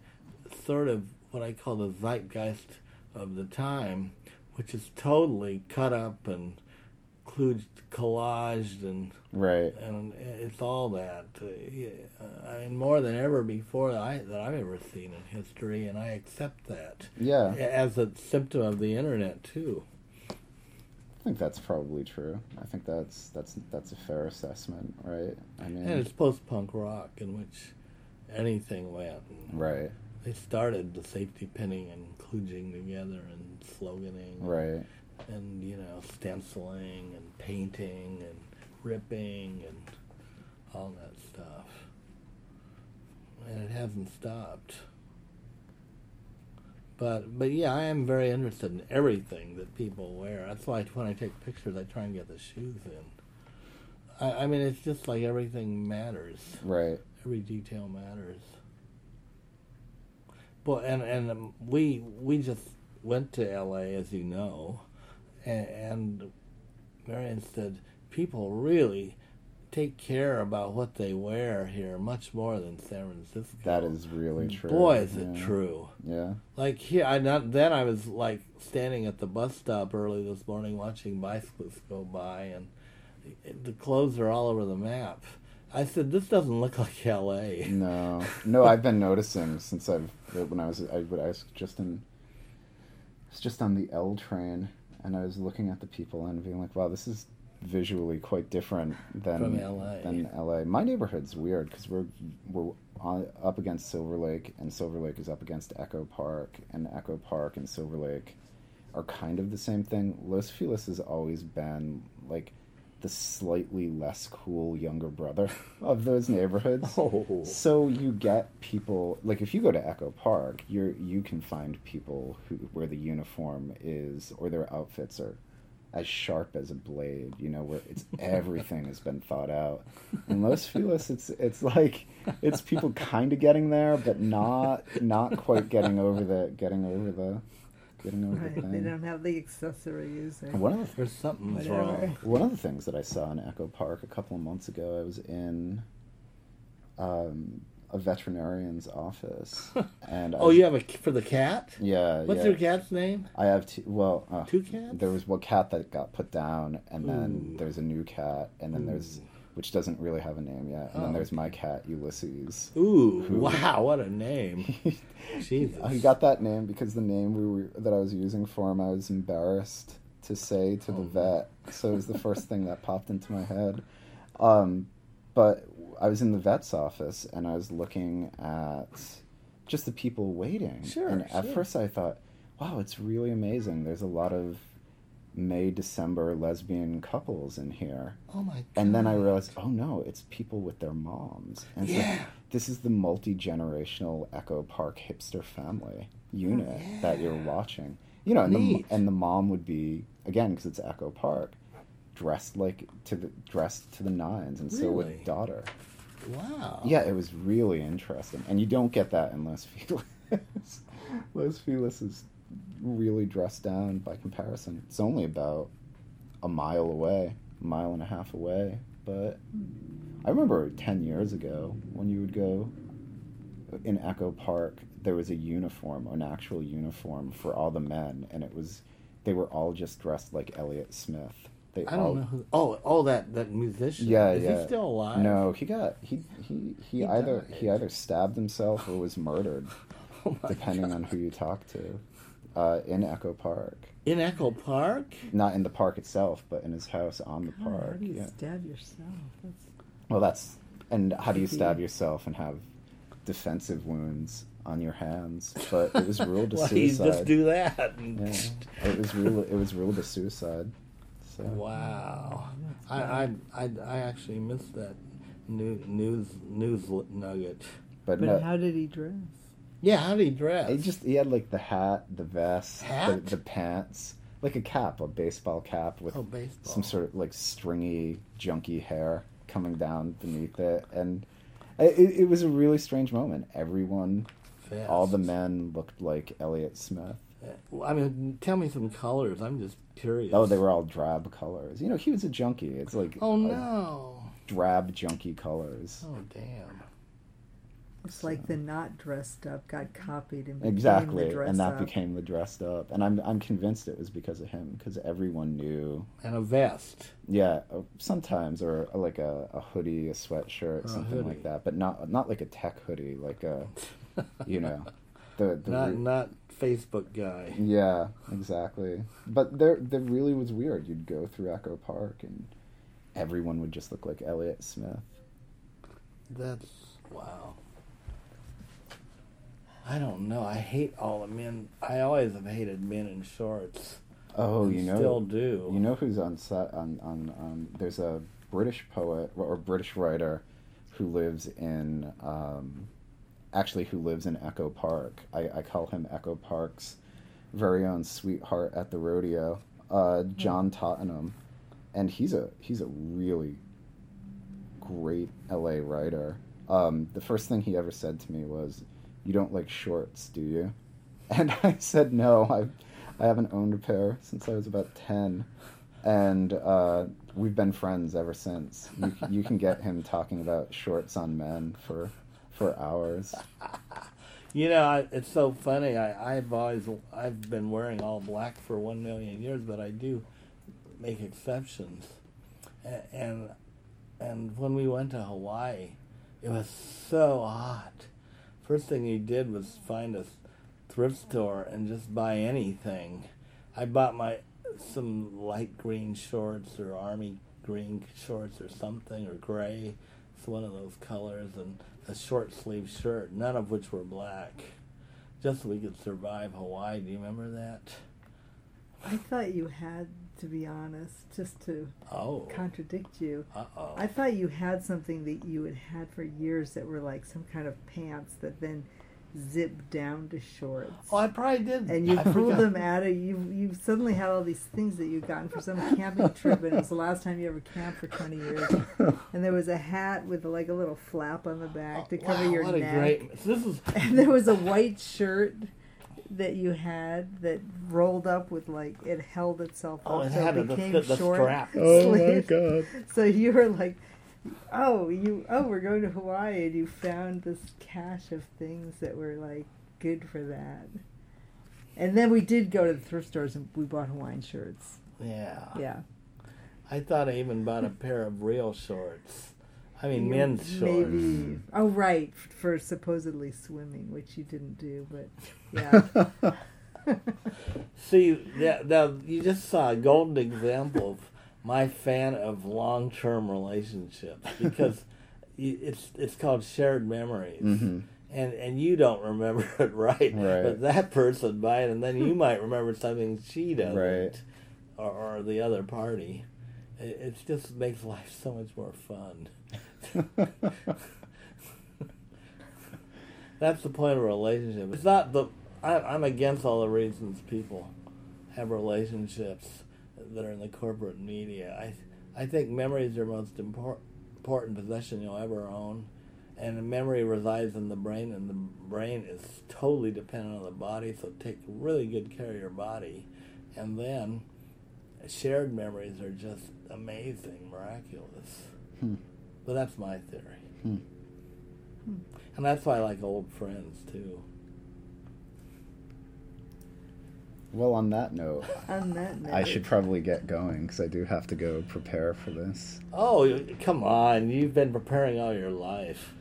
sort of what I call the zeitgeist of the time, which is totally cut up and includes collaged and Right. and it's all that. Uh, yeah, I mean, more than ever before that, I, that I've ever seen in history, and I accept that Yeah. as a symptom of the internet too. I think that's probably true. I think that's that's that's a fair assessment, right? I mean, And it's post-punk rock in which anything went. Right, They started the safety pinning and kludging together and sloganing, right, and you know stenciling and painting and ripping and all that stuff. And it hasn't stopped. But but yeah, I am very interested in everything that people wear. That's why when I take pictures, I try and get the shoes in. I, I mean, it's just like everything matters right. every detail matters. Well, and and we we just went to L.A. as you know, and, and Marian said people really take care about what they wear here much more than San Francisco. That is really true. Boy, is it true. Yeah, Like here, I not then I was like standing at the bus stop early this morning watching bicyclists go by, and the clothes are all over the map. I said, "This doesn't look like L.A." No, no, I've been noticing since I've when I was I, I was just in I was just on the L train and I was looking at the people and being like, wow, this is visually quite different than LA. Than LA. My neighborhood's weird because we're we're on, up against Silver Lake and Silver Lake is up against Echo Park and Echo Park and Silver Lake are kind of the same thing. Los Feliz has always been like the slightly less cool younger brother [laughs] of those neighborhoods. Oh. So you get people like if you go to Echo Park, you're you can find people who where the uniform is or their outfits are as sharp as a blade, you know, where it's [laughs] everything has been thought out. In Los Feliz it's it's like it's people kind of getting there but not not quite getting over the getting over the getting over the Right, thing. they don't have the accessories. Or, One of the There's something Whatever. wrong. one of the things that I saw in Echo Park a couple of months ago, I was in um, a veterinarian's office, [laughs] and Oh, was- you have a for the cat? yeah, What's yeah. your cat's name? I have two. Well, uh, Two cats? There was one cat that got put down, and then Ooh. there's a new cat, and then there's Ooh. Which doesn't really have a name yet, and then Oh, there's my cat Ulysses. Ooh, Who- [laughs] wow, what a name! [laughs] Jesus. He got that name because the name we were that I was using for him, I was embarrassed to say to the Oh. vet, so it was the first thing that popped into my head. Um, but I was in the vet's office and I was looking at just the people waiting. Sure, And at sure. first I thought, wow, it's really amazing. There's a lot of May December lesbian couples in here. Oh my god. And then I realized, oh no, it's people with their moms. And Yeah. this is the multi generational Echo Park hipster family unit oh, that you're watching. You know, and the, and the mom would be again because it's Echo Park, dressed like to the dressed to the nines, and so with daughter. Wow. Yeah, it was really interesting, and you don't get that in Los Feliz. [laughs] Los Feliz is really dressed down by comparison. It's only about a mile away, a mile and a half away. But I remember ten years ago when you would go in Echo Park, there was a uniform, an actual uniform for all the men, and it was they were all just dressed like Elliott Smith. They I don't know. Who, oh, oh, that that musician. Yeah, Is yeah. he still alive? No, he got he he he, He either died. he either stabbed himself or was murdered, [laughs] Oh depending God. on who you talk to. Uh, in Echo Park, In Echo Park. not in the park itself, but in his house on the God, park. how do you yeah. stab yourself? That's, Well, that's and how do you stab yourself and have defensive wounds on your hands? But it was ruled [laughs] a Well, you suicide. just do that. and- Yeah, it was ruled it was ruled a suicide. So Wow. I, I I I actually missed that new, news news nugget. but, but no, how did he dress? Yeah, how did he dress? He just he had like the hat, the vest, Hat? The, the pants, like a cap, a baseball cap with oh, baseball. some sort of like stringy, junky hair coming down beneath it, and it, it was a really strange moment. Everyone, all the men looked like Elliott Smith. Well, I mean, tell me some colors. I'm just curious. Oh, they were all drab colors. You know, he was a junkie. It's like Oh no. drab junky colors. Oh damn. It's like the not dressed up got copied and became the Exactly, dress and that up. became the dressed up, and I'm I'm convinced it was because of him, because everyone knew And a vest. Yeah, uh, sometimes, or uh, like a, a hoodie, a sweatshirt, Or something hoodie. like that. But not not like a tech hoodie, like a, you know, [laughs] the the not re- not Facebook guy. yeah, exactly. But there there really was weird. You'd go through Echo Park, and everyone would just look like Elliott Smith. That's wow. I don't know. I hate all the men. I always have hated men in shorts. Oh, you know, still do. you know who's on set on on on. There's a British poet or British writer who lives in um, actually who lives in Echo Park. I, I call him Echo Park's very own sweetheart at the rodeo, uh, John Tottenham, and he's a he's a really great LA writer. Um, the first thing he ever said to me was, "You don't like shorts, do you?" [laughs] And I said, "No, I I haven't owned a pair since I was about ten, and uh, we've been friends ever since. You you can get him talking about shorts on men for for hours. [laughs] You know, I, it's so funny. I, I've always I've been wearing all black for one million years, but I do make exceptions. A- And and when we went to Hawaii, it was so hot. First thing he did was find a thrift store and just buy anything. I bought my some light green shorts or army green shorts or something or gray. It's one of those colors and a short sleeve shirt, none of which were black. Just so we could survive Hawaii. Do you remember that? I thought you had to be honest, just to Oh. contradict you. Uh oh. I thought you had something that you had had for years that were like some kind of pants that then zipped down to shorts. Oh, I probably did. and you I pulled forgot. them out of you. You suddenly had all these things that you'd gotten for some camping [laughs] trip, and it was the last time you ever camped for twenty years. And there was a hat with like a little flap on the back to cover Oh, Wow, your what neck. a great. This is And there was a white shirt that you had that rolled up with like it held itself oh, up it so had it the, became the, the short. strap. Oh my god. [laughs] So you were like, oh, you oh, we're going to Hawaii, and you found this cache of things that were like good for that. And then we did go to the thrift stores and we bought Hawaiian shirts. Yeah. Yeah, I thought I even bought a pair of real shorts. I mean, You- men's shorts. Maybe. Oh, right, for supposedly swimming, which you didn't do, but yeah. [laughs] See, that, that you just saw a golden example of my fan of long-term relationships because [laughs] it's it's called shared memories. hmm and and you don't remember [laughs] it right, Right. but that person might, and then you might remember something she doesn't, Right. or, or the other party. It, it just makes life so much more fun. That's the point of a relationship. It's not the. I, I'm against all the reasons people have relationships that are in the corporate media. I I think memories are most impor- important possession you'll ever own, and memory resides in the brain, and the brain is totally dependent on the body. So take really good care of your body, and then shared memories are just amazing, miraculous. Hmm. But that's my theory, Hmm. and that's why I like old friends too. Well, on that note, [laughs] On that note, I should probably get going because I do have to go prepare for this. Oh, come on! You've been preparing all your life.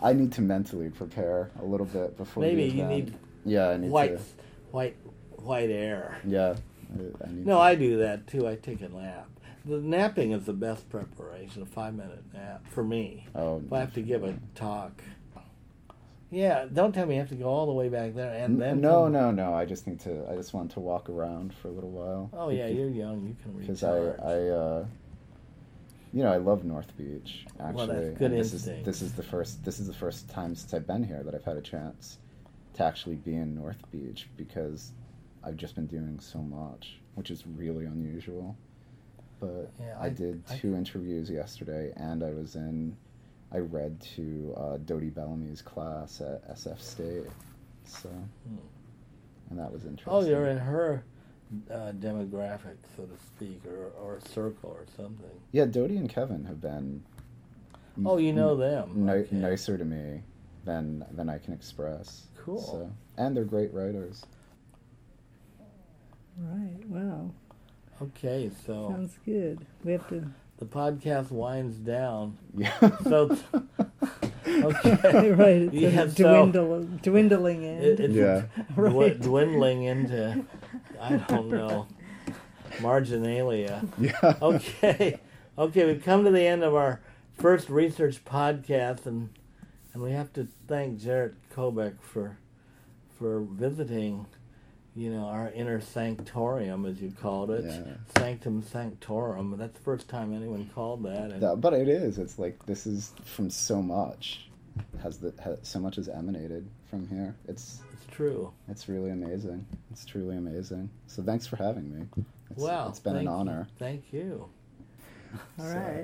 I need to mentally prepare a little bit before. the Maybe you need Yeah, I need white, to. white, white air. Yeah, I, need. No. I do that too. I take a nap. The napping is the best preparation. A five-minute nap for me. Oh, If I have to give a talk. Yeah, don't tell me you have to go all the way back there and then. no, come- no, no. I just need to. I just want to walk around for a little while. Oh yeah, you're young. You can because. I, I, uh, you know, I love North Beach. Actually, Well, that's good and this instinct. is this is the first this is the first time since I've been here that I've had a chance to actually be in North Beach because I've just been doing so much, which is really unusual. But Yeah, I, I- did I- two interviews yesterday, and I was in. I read to uh, Dodie Bellamy's class at SF State, so Hmm. and that was interesting. Oh, you're in her uh, demographic, so to speak, or or circle or something. Yeah, Dodie and Kevin have been. Oh, you know them. Okay. nicer to me than than I can express. Cool. So, and they're great writers. Right. Wow, Okay, so sounds good. We have to. the podcast winds down. Yeah. [laughs] So, [laughs] okay, right, it's [laughs] Yeah, a so- dwindle, dwindling end. It- it's Yeah. dwi- Right. dwindling into, I don't know, marginalia. yeah. Okay, okay, we've come to the end of our first RE/Search podcast, and and we have to thank Jarett Kobek for for visiting, you know, our inner sanctorium, as you called it, Yeah. sanctum sanctorum. That's the first time anyone called that. And, but it is. It's like this is from so much. Has the has, so much has emanated from here. It's it's true. it's really amazing. It's truly amazing. So thanks for having me. It's, wow, it's been an thank you. honor. Thank you. [laughs] All So- right.